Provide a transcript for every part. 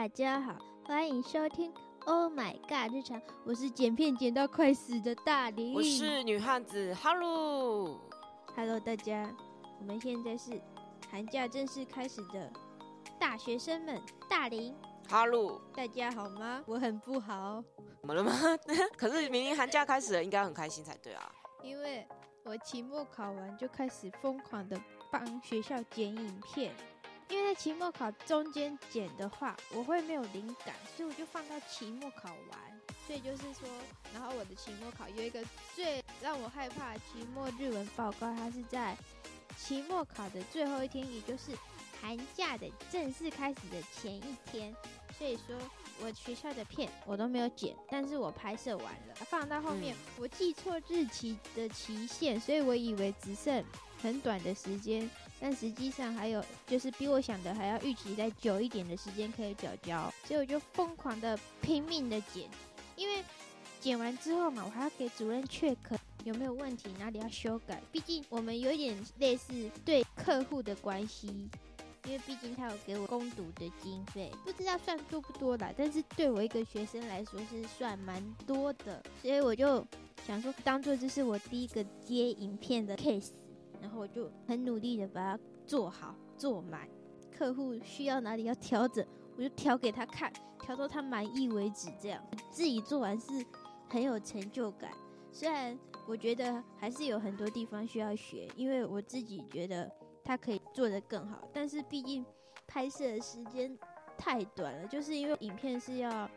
大家好，欢迎收听 Oh My God 日常，我是剪片剪到快死的大林，我是女汉子，Hello，Hello，大家，我们现在是寒假正式开始的大学生们，大林，哈喽，大家好吗？我很不好，怎么了吗？可是明明寒假开始了，应该很开心才对啊。因为我期末考完就开始疯狂的帮学校剪影片。因为在期末考中间剪的话，我会没有灵感，所以我就放到期末考完。所以就是说，然后我的期末考有一个最让我害怕的期末日文报告，它是在期末考的最后一天，也就是寒假的正式开始的前一天。所以说我学校的片我都没有剪，但是我拍摄完了，放到后面、我记错日期的期限，所以我以为只剩很短的时间，但实际上还有就是比我想的还要预期再久一点的时间可以缴交，所以我就疯狂的拼命的剪，因为剪完之后嘛，我还要给主任 check 有没有问题，哪里要修改，毕竟我们有点类似对客户的关系。因为毕竟他有给我攻读的经费，不知道算多不多啦，但是对我一个学生来说是算蛮多的，所以我就想说当做这是我第一个接影片的 case，然后我就很努力的把它做好做满，客户需要哪里要调整，我就调给他看，调到他满意为止，这样自己做完是很有成就感。虽然我觉得还是有很多地方需要学，因为我自己觉得。它可以做得更好，但是毕竟拍摄的时间太短了，就是因为影片是要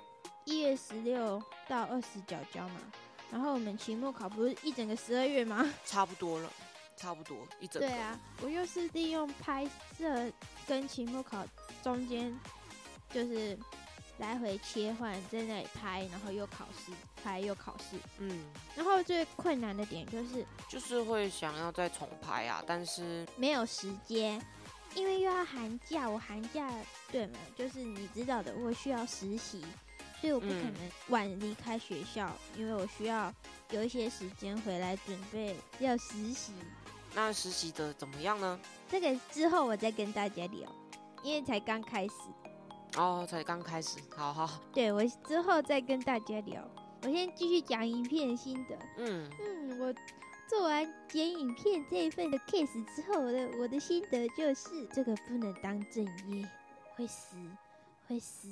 一月十六到二十缴交嘛，然后我们期末考不是一整个十二月吗？差不多了，差不多一整。对啊，我又是利用拍摄跟期末考中间，就是来回切换，在那里拍，然后又考试，拍又考试。嗯，然后最困难的点就是，就是会想要再重拍啊，但是没有时间，因为又要寒假，我寒假对嘛，就是你知道的，我需要实习，所以我不可能晚离开学校，因为我需要有一些时间回来准备要实习。那实习的怎么样呢？这个之后我再跟大家聊，因为才刚开始。哦，才刚开始，好好。对我之后再跟大家聊，我先继续讲影片心得。嗯嗯，我做完剪影片这一份的 case 之后，我的我的心得就是，这个不能当正业，会死，会死，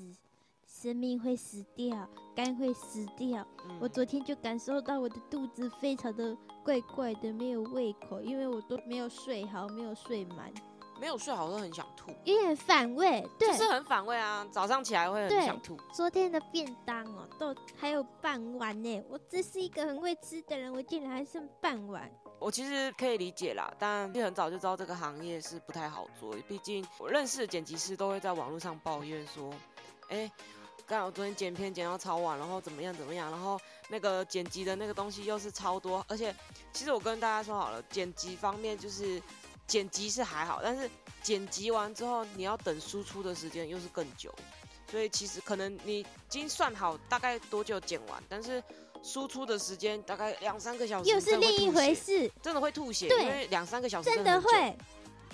生命会死掉，肝会死掉。嗯我昨天就感受到我的肚子非常的怪怪的，没有胃口，因为我都没有睡好，没有睡满，没有睡好都很想吐，有点反胃。对，就是很反胃啊，早上起来会很想吐。昨天的便当哦，都还有半碗呢。我这是一个很会吃的人，我竟然还剩半碗。我其实可以理解啦，但很早就知道这个行业是不太好做，毕竟我认识的剪辑师都会在网络上抱怨说，哎、刚好我昨天剪片剪到超晚，然后怎么样怎么样，然后那个剪辑的那个东西又是超多，而且其实我跟大家说好了，剪辑方面就是剪辑是还好，但是剪辑完之后你要等输出的时间又是更久，所以其实可能你已经算好大概多久剪完，但是输出的时间大概两三个小时，又是另一，回事，真的会吐血，对因为两三个小时真的会，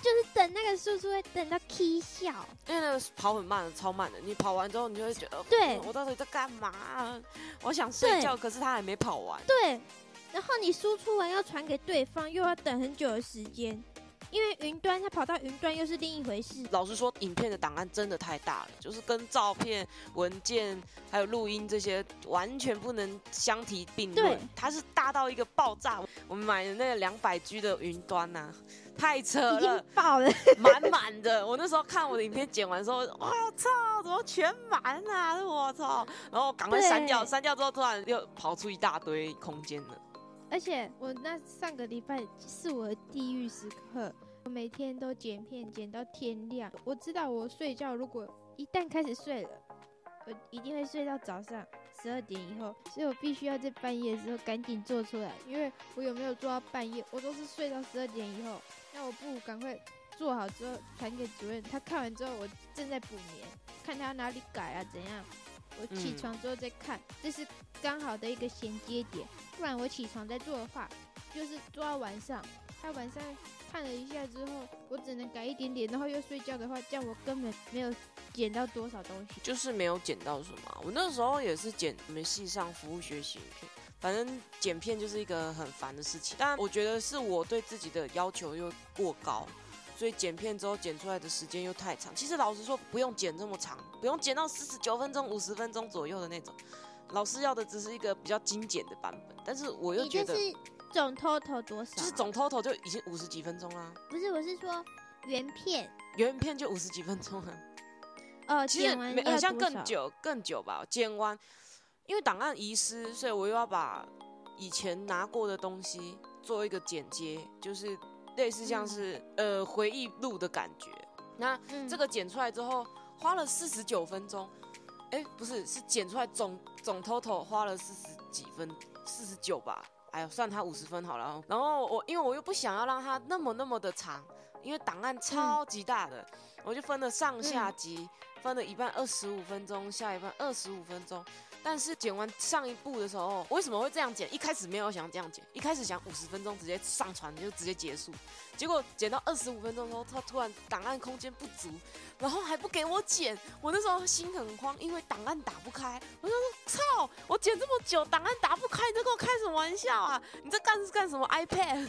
就是等那个输出会等到 K 笑。因为那个跑很慢，超慢的。你跑完之后，你就会觉得，对嗯我到底在干嘛？我想睡觉，可是他还没跑完。对，然后你输出完要传给对方，又要等很久的时间，因为云端它跑到云端又是另一回事。老实说，影片的档案真的太大了，就是跟照片、文件还有录音这些完全不能相提并论对。它是大到一个爆炸。我们买的那个两百 G 的云端呐、太扯已经了，爆了，满满的。我那时候看我的影片剪完之后，哇操，怎么全满啊？我操！然后赶快删掉，对删掉之后突然又跑出一大堆空间了。而且我那上个礼拜是我的地狱时刻，我每天都剪片剪到天亮。我知道我睡觉如果一旦开始睡了，我一定会睡到早上十二点以后，所以我必须要在半夜的时候赶紧做出来，因为我有没有做到半夜，我都是睡到十二点以后，那我不如赶快做好之后传给主任，他看完之后我正在补眠，看他哪里改啊怎样。我起嗯床之后再看，这是刚好的一个衔接点，不然我起床再做的话，就是做到晚上，他晚上看了一下之后，我只能改一点点，然后又睡觉的话，这样我根本没有捡到多少东西。就是没有捡到什么啊。我那时候也是捡我们系上服务学习影片，反正剪片就是一个很烦的事情。但我觉得是我对自己的要求又过高，所以剪片之后剪出来的时间又太长。其实老实说，不用剪这么长，不用剪到四十九分钟、五十分钟左右的那种。老师要的只是一个比较精简的版本，但是我又觉得，是总 total 多少？就是总 total 就已经五十几分钟啦，不是，我是说原片原片就五十几分钟了。哦，其实剪完没好像更久更久吧，剪完，因为档案遗失，所以我又要把以前拿过的东西做一个剪接，就是类似像是、呃回忆录的感觉。那嗯这个剪出来之后，花了四十九分钟，哎、不是，是剪出来总总 total 花了四十几分，四十九吧。哎呦，算它五十分好了。然后我因为我又不想要让它那么那么的长，因为档案超级大的，我就分了上下集，分了一半二十五分钟，下一半二十五分钟。但是剪完上一部的时候，为什么会这样剪？一开始没有想这样剪，一开始想五十分钟直接上传就直接结束，结果剪到二十五分钟的时候，他突然档案空间不足，然后还不给我剪，我那时候心很慌，因为档案打不开。我就说操，我剪这么久，档案打不开，你在跟我开什么玩笑啊？你在干是干什么 iPad？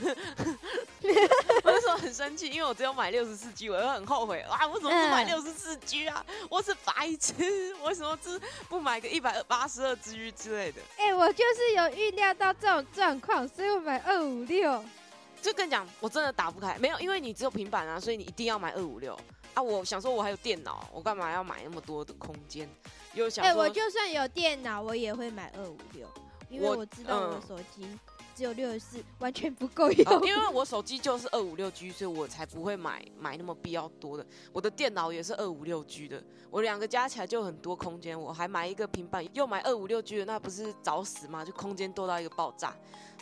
我 那时候很生气，因为我只有买六十四 G，我又很后悔啊，我怎么不买嗯六十四 G 啊？我是白痴，为什么只不买个一百八十二 G 之类的？哎、我就是有预料到这种状况，所以我买二五六。就跟你讲，我真的打不开，没有，因为你只有平板啊，所以你一定要买二五六啊。我想说，我还有电脑，我干嘛要买那么多的空间？又想哎、说，我就算有电脑，我也会买二五六，因为我我知道我的嗯手机只有六十四，完全不够用。哦因为我手机就是二五六 G，所以我才不会买买那么必要多的。我的电脑也是二五六 G 的，我两个加起来就很多空间。我还买一个平板，又买二五六 G 的，那不是找死吗？就空间多到一个爆炸，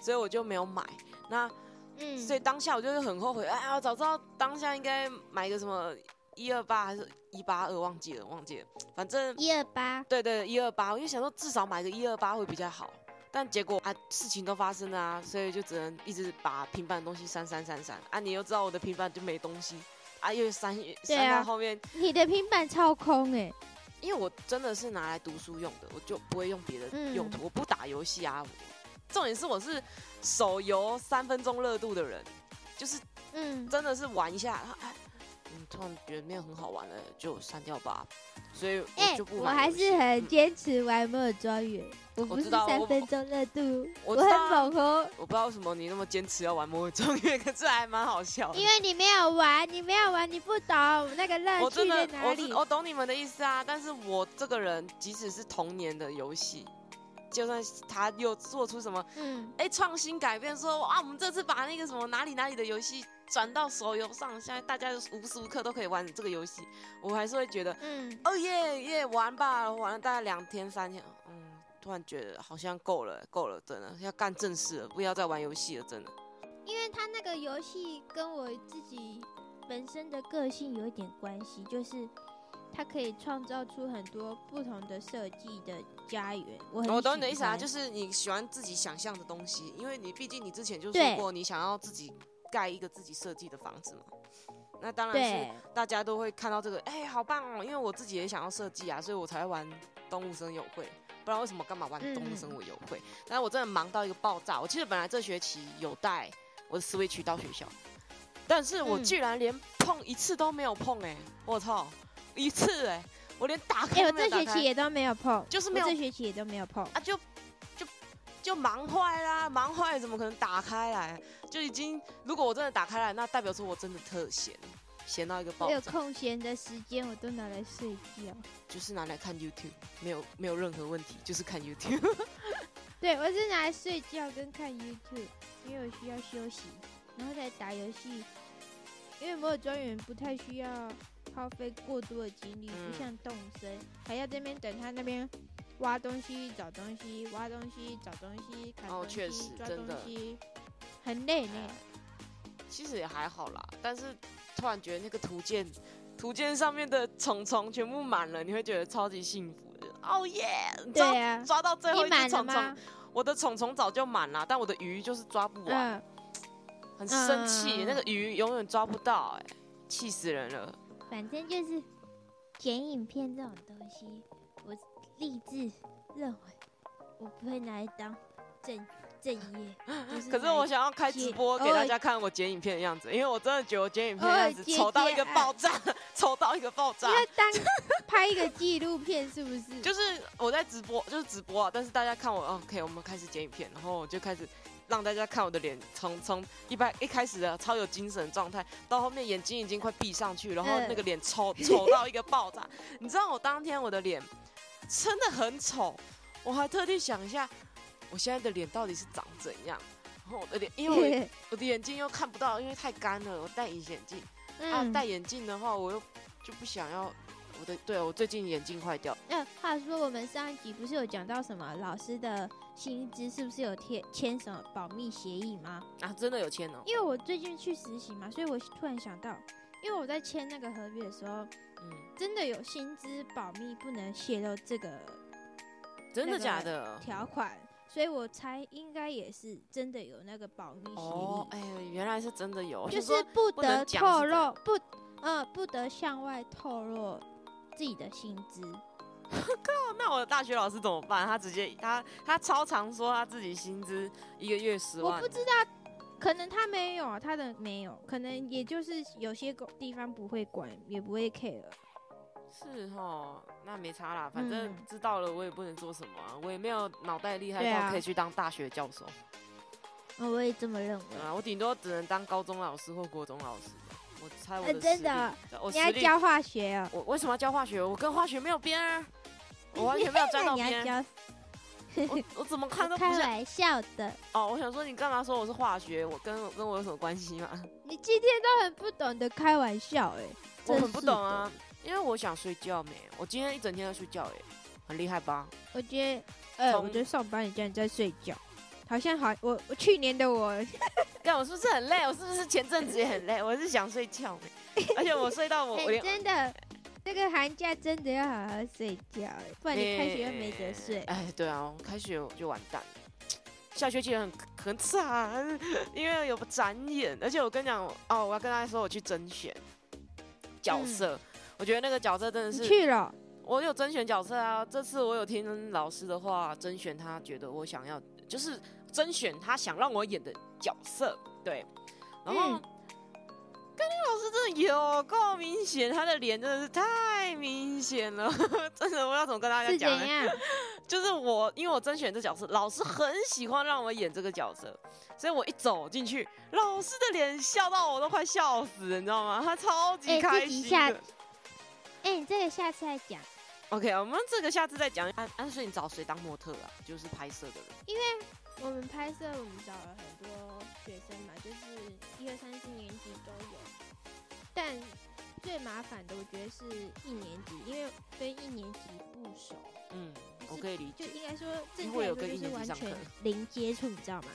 所以我就没有买。那嗯，所以当下我就是很后悔，哎呀，早知道当下应该买个什么一二八还是一八二，忘记了，忘记了，反正一二八，对对一二八，我就想说至少买个一二八会比较好。但结果啊，事情都发生了啊，所以就只能一直把平板的东西删删删删啊。你又知道我的平板就没东西啊，又删删啊到后面，你的平板超空哎、因为我真的是拿来读书用的，我就不会用别的嗯用途，我不打游戏啊。重点是我是手游三分钟热度的人，就是嗯，真的是玩一下，哎，嗯，突然觉得没有很好玩了，就删掉吧。所以哎、我就不我还是很嗯坚持玩摩尔庄园，我不知是三分钟热度，我很猛哦。我不知道为什么你那么坚持要玩魔鬼庄园，可是还蛮好笑的。因为你没有玩，你没有玩，你不懂那个乐趣。我懂你们的意思啊，但是我这个人，即使是童年的游戏，就算他又做出什么嗯，哎创新改变说啊，我们这次把那个什么哪里哪里的游戏转到手游上，现在大家无时无刻都可以玩这个游戏，我还是会觉得嗯，哦耶耶玩吧，玩了大概两天三天，嗯，突然觉得好像够了，够了，真的要干正事了，不要再玩游戏了，真的。因为他那个游戏跟我自己本身的个性有一点关系，就是它可以创造出很多不同的设计的家园。我很我懂你的意思啊，就是你喜欢自己想象的东西，因为你毕竟你之前就说过，你想要自己盖一个自己设计的房子嘛。那当然是，大家都会看到这个，哎、好棒哦！因为我自己也想要设计啊，所以我才会玩动物森友会。不然为什么干嘛玩嗯动物生物友会？但是我真的忙到一个爆炸。我其实本来这学期有带我的 Switch 到学校，但是我嗯居然连碰一次都没有碰、哎，我操，一次哎、我连打哎、开我这都没有打开，学期也都没有碰，就是没有我这学期也都没有碰。啊，就就就忙坏啦，忙坏怎么可能打开来？就已经，如果我真的打开来，那代表说我真的特闲，闲到一个爆我有，空闲的时间，我都拿来睡觉。就是拿来看 YouTube，没有没有任何问题，就是看 YouTube。对，我是拿来睡觉跟看 YouTube，因为我需要休息，然后再打游戏。因为摩尔庄园不太需要耗费过多的精力，嗯不像动森还要这边等他那边挖东西、找东西、挖东西、找东西、砍东西、抓东真的西，很累呢。其实也还好啦，但是突然觉得那个图鉴，图鉴上面的虫虫全部满了，你会觉得超级幸福的。哦耶！抓对啊，抓到最后一只虫虫？，我的虫虫早就满了，但我的鱼就是抓不完。嗯，很生气，嗯那个鱼永远抓不到，哎，气死人了。反正就是剪影片这种东西，我立志认为我不会拿来当正正业。就是可是我想要开直播给大家看我剪影片的样子，因为我真的觉得我剪影片的样子 丑到一个爆炸，丑到一个爆炸因。为当拍一个纪录片是不是？就是我在直播，就是直播啊，但是大家看我哦，OK，我们开始剪影片，然后我就开始让大家看我的脸，从从一般一开始的超有精神的状态，到后面眼睛已经快闭上去，然后那个脸丑丑到一个爆炸。你知道我当天我的脸真的很丑，我还特地想一下，我现在的脸到底是长怎样。然后我的脸，因为我 我的眼睛又看不到，因为太干了，我戴隐形眼镜。啊，嗯戴眼镜的话，我又就不想要我的，对我最近眼镜坏掉。那话说，我们上一集不是有讲到什么老师的薪资是不是有贴签什么保密协议吗？啊，真的有签哦。因为我最近去实习嘛，所以我突然想到，因为我在签那个合约的时候，嗯，真的有薪资保密不能泄露这个真的假的？条款，所以我猜应该也是真的有那个保密协哦，议，哎、原来是真的有，就是不得透露，不，呃，不得向外透露自己的薪资。靠那我的大学老师怎么办？他直接他他超常说他自己薪资一个月十万我不，知道，可能他没有，他的没有，可能也就是有些公地方不会管，也不会 care。是哦，那没差啦，反正嗯知道了我也不能做什么啊，我也没有脑袋厉害对啊到可以去当大学教授，哦我也这么认为。啊，我顶多只能当高中老师或国中老师吧。我猜我呃的实真的，我你要力教化学啊，我为什么要教化学？我跟化学没有边啊，我完全没有沾那到 边。你要教我我怎么看 都不像开玩笑的。哦。我想说，你干嘛说我是化学？我跟我跟我有什么关系吗？你今天都很不懂得开玩笑哎、我很不是。懂啊，因为我想睡觉没。我今天一整天在睡觉哎，很厉害吧？我今天，呃，从我觉得上班你竟然在睡觉，好像好，我我去年的我，但我是不是很累？我是不是前阵子也很累？我是想睡觉没，而且我睡到我哎、我连真的，这个寒假真的要好好睡觉哎、不然你开学又没得睡。哎，对啊，我开学我就完蛋了。下学期很很惨，因为有展演，而且我跟你讲，哦，我要跟大家说，我去甄选角色，我觉得那个角色真的是，去了，我有甄选角色啊。这次我有听老师的话，甄选他觉得我想要，就是甄选他想让我演的角色，对。然后，嗯甘霖老师真的有够明显，他的脸真的是太明显了，真的，我要怎么跟大家讲呢？样？就是我，因为我甄选这角色，老师很喜欢让我演这个角色，所以我一走进去，老师的脸笑到我都快笑死了，你知道吗？他超级哎开心的。哎、你这个下次再讲。OK，我们这个下次再讲。安安，所以你找谁当模特啊？就是拍摄的人。因为我们拍摄，我们找了很多学生嘛，就是一二三四年级都有。但最麻烦的，我觉得是一年级，因为跟一年级不熟，嗯，我可以理解。就应该说正因确来说就为有跟一是完全零接触，你知道吗？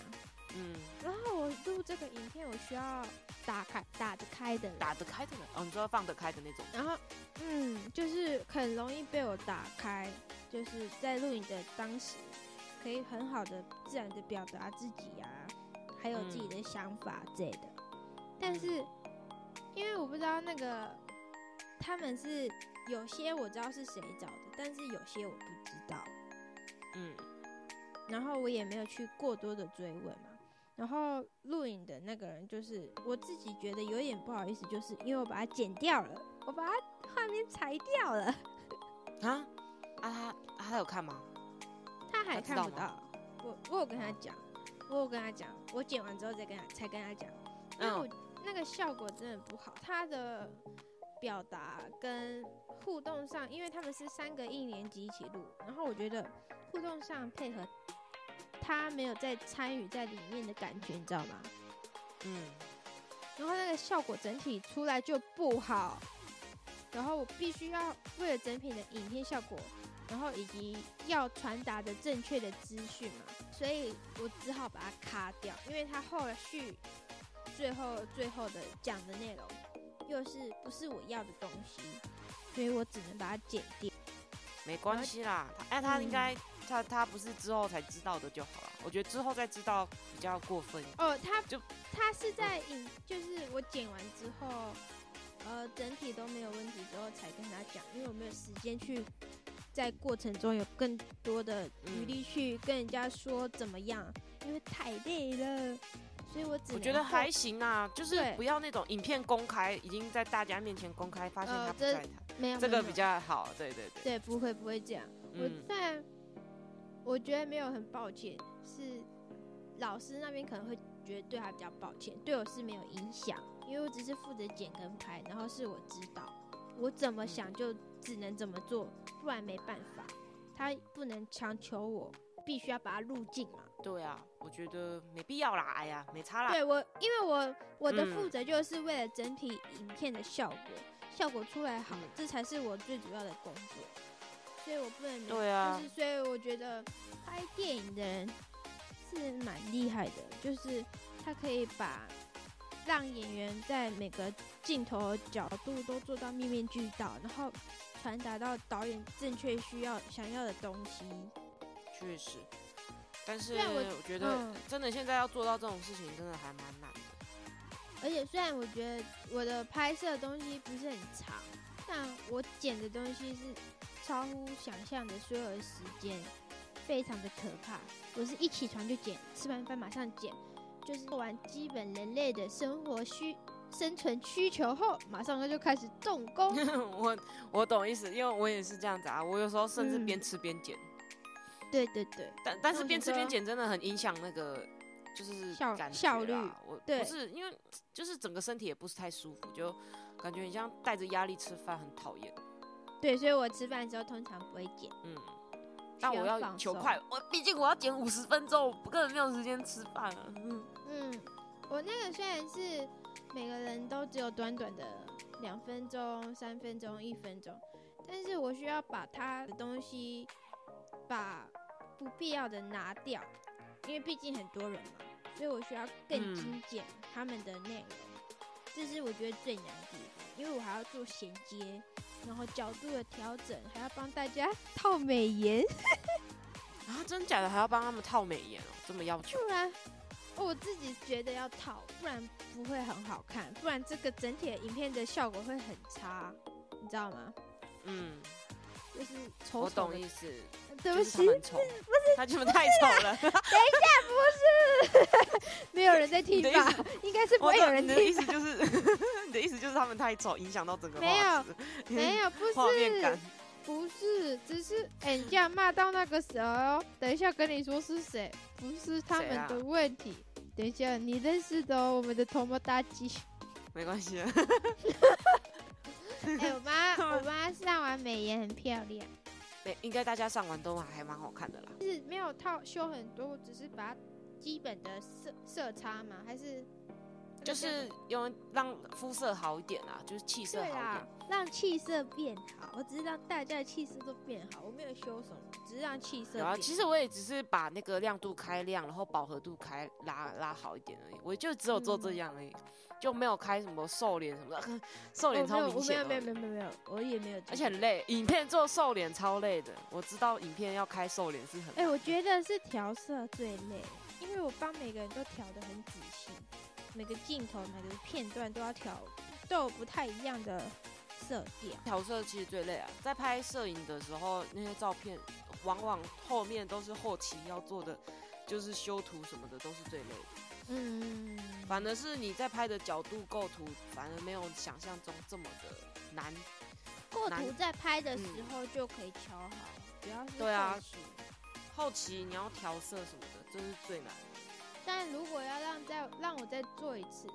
嗯，然后我录这个影片，我需要打开打得开的，打得开的人哦，你说放得开的那种。然后嗯，就是很容易被我打开，就是在录影的当时，可以很好的自然的表达自己呀、还有自己的想法之类的。但是因为我不知道那个他们是有些我知道是谁找的，但是有些我不知道，嗯，然后我也没有去过多的追问嘛。然后录影的那个人就是我自己觉得有点不好意思，就是因为我把它剪掉了，我把它画面裁掉了。啊啊他啊他有看吗？他还看不到。我我有跟他讲，我有跟他讲，我剪完之后再跟他才跟他讲，因为我、那个效果真的不好，他的表达跟互动上，因为他们是三个一年级一起录，然后我觉得互动上配合他没有在参与在里面的感觉，你知道吗？嗯，然后那个效果整体出来就不好，然后我必须要为了整品的影片效果，然后以及要传达的正确的资讯嘛，所以我只好把它卡掉，因为它后续最后最后的讲的内容又是不是我要的东西，所以我只能把它剪掉。没关系啦。他哎，他应嗯该他他不是之后才知道的就好了。我觉得之后再知道比较过分。哦，他就他是在影，就是我剪完之后，呃，整体都没有问题之后才跟他讲，因为我没有时间去在过程中有更多的余力去跟人家说怎么样，因为太累了，所以我只我觉得还行啊，就是不要那种影片公开，已经在大家面前公开，发现他不在台，没有这个比较好。对对对，对，不会不会这样。我嗯，虽然我觉得没有很抱歉，是老师那边可能会觉得对他比较抱歉，对我是没有影响，因为我只是负责剪跟拍，然后是我知道我怎么想就只能怎么做，不然没办法，他不能强求我必须要把它录进嘛。对啊，我觉得没必要啦，哎呀，没差啦。对我，因为我我的嗯负责就是为了整体影片的效果，效果出来好嗯，这才是我最主要的工作，所以我不能没对啊就是所以我觉得拍电影的人是蛮厉害的，就是他可以把让演员在每个镜头角度都做到面面俱到，然后传达到导演正确需要想要的东西。确实，但是我我觉得嗯真的现在要做到这种事情，真的还蛮难的。而且虽然我觉得我的拍摄东西不是很长，但我剪的东西是超乎想象的所有的时间，非常的可怕。我是一起床就剪，吃完饭马上剪，就是做完基本人类的生活需生存需求后，马上就开始动工。我我懂意思，因为我也是这样子啊。我有时候甚至嗯边吃边剪，对对对，但但是边吃边剪真的很影响那个就是效感效率我对不是因为就是整个身体也不是太舒服，就感觉你像带着压力吃饭，很讨厌。对，所以我吃饭的时候通常不会剪。嗯，但我要求快，我毕竟我要剪五十分钟，我根本没有时间吃饭了。嗯，嗯，我那个虽然是每个人都只有短短的两分钟、三分钟、一分钟，但是我需要把他的东西把不必要的拿掉，因为毕竟很多人嘛，所以我需要更嗯精简他们的内容，这是我觉得最难的地方，因为我还要做衔接，然后角度的调整，还要帮大家套美颜。啊，真假的还要帮他们套美颜哦，这么要求？不然我自己觉得要套，不然不会很好看，不然这个整体的影片的效果会很差，你知道吗？嗯，就是丑我丑的懂意思，对不就是他起，们丑，了。等一下，不是。没有人在听吧？应该是不会有人听你的意。思就是，你的意思就是他们太丑，影响到整个没有没有，不是，。不是，只是哎，你这样骂到那个时候，等一下跟你说是谁，不是他们的问题。等一下，你认识的哦，我们的头毛大鸡。没关系啊，哎、我妈，我妈上完美颜很漂亮。没应该大家上完都还蛮好看的啦。就是没有套修很多，我只是把它基本的色色差嘛，还是就是用让肤色好一点啦，就是气色好一点。，让气色变好。我只是让大家的气色都变好，我没有修什么，只是让气色有啊，其实我也只是把那个亮度开亮，然后饱和度开拉拉好一点而已。我就只有做这嗯样而已，就没有开什么瘦脸什么的，瘦脸超明显的没有，没有，没有，没有，我也没有。而且很累。影片做瘦脸超累的，我知道影片要开瘦脸是很哎、难我觉得是调色最累，因为我帮每个人都调的很仔细，每个镜头、每个片段都要调，都有不太一样的色调。调色其实最累啊，在拍摄影的时候，那些照片往往后面都是后期要做的，就是修图什么的都是最累的。嗯，反而是你在拍的角度构图，反而没有想象中这么的难。构图在拍的时候就可以调好，主要是对啊后期后期你要调色什么的，这是最难的。但如果要让再让我再做一次，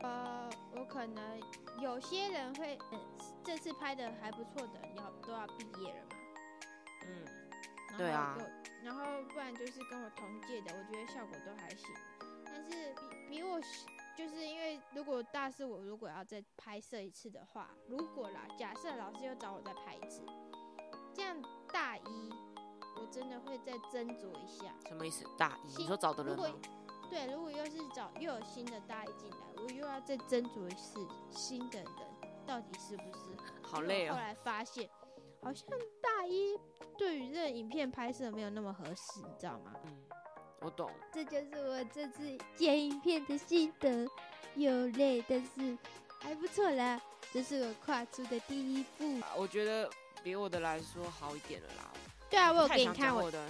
呃，我可能有些人会，嗯，这次拍的还不错的，要都要毕业了嘛。嗯，对啊然后不然就是跟我同届的，我觉得效果都还行。但是比比我喜就是因为如果大四我如果要再拍摄一次的话，如果啦，假设老师又找我再拍一次，这样大一我真的会再斟酌一下。什么意思？大一？你说找的如果人吗？对，如果又是找又有新的大一进来，我又要再斟酌一次新的人到底是不适合。好累哦。后来发现，好像大一对于这影片拍摄没有那么合适，你知道吗？嗯，我懂。这就是我这次剪影片的心得，有累，但是还不错啦。这是我跨出的第一步。我觉得比我的来说好一点了啦。对啊，我有给你看我，我的，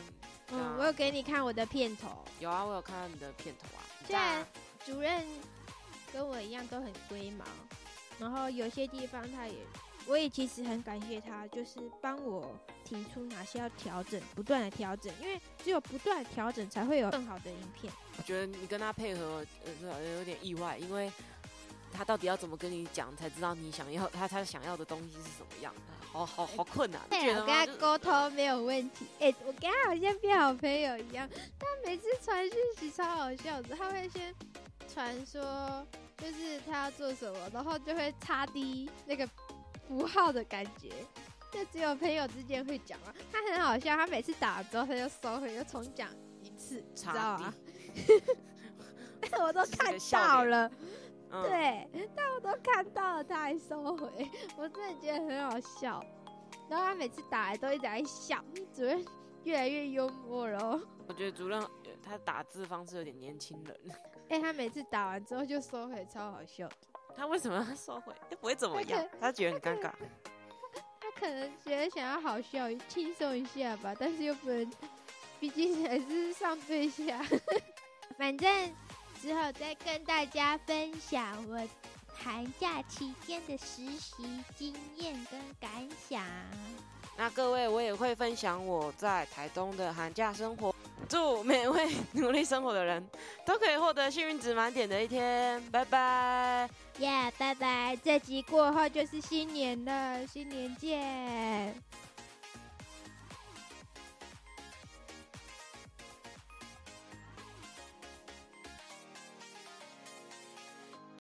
嗯，我有给你看我的片头。有啊，我有看到你的片头啊。虽然主任跟我一样都很龟毛，然后有些地方他也，我也其实很感谢他，就是帮我提出哪些要调整，不断的调整，因为只有不断调整才会有更好的影片。我觉得你跟他配合，呃，有点意外，因为他到底要怎么跟你讲，才知道你想要他他想要的东西是什么样，好好好困难。对我跟他沟通没有问题。哎、我跟他好像变好朋友一样。他每次传讯息超好笑的，他会先传说就是他要做什么，然后就会插低那个符号的感觉。就只有朋友之间会讲啊，他很好笑，他每次打了之后他就收回，又重讲一次，知道差吗？地，我都看到了，嗯，对，但我都看到了，他还收回，我真的觉得很好笑。然后他每次打来都一直在笑，主任越来越幽默了哦。我觉得主任呃他打字方式有点年轻人，哎、他每次打完之后就收回，超好笑。他为什么要收回？不会怎么样，他觉得很尴尬。他可能觉得想要好笑、轻松一下吧，但是又不能，毕竟还是上对下。反正只好再跟大家分享我寒假期间的实习经验跟感想。那各位，我也会分享我在台东的寒假生活。祝每位努力生活的人都可以获得幸运值满点的一天。拜拜。耶拜拜！这集过后就是新年了，新年见。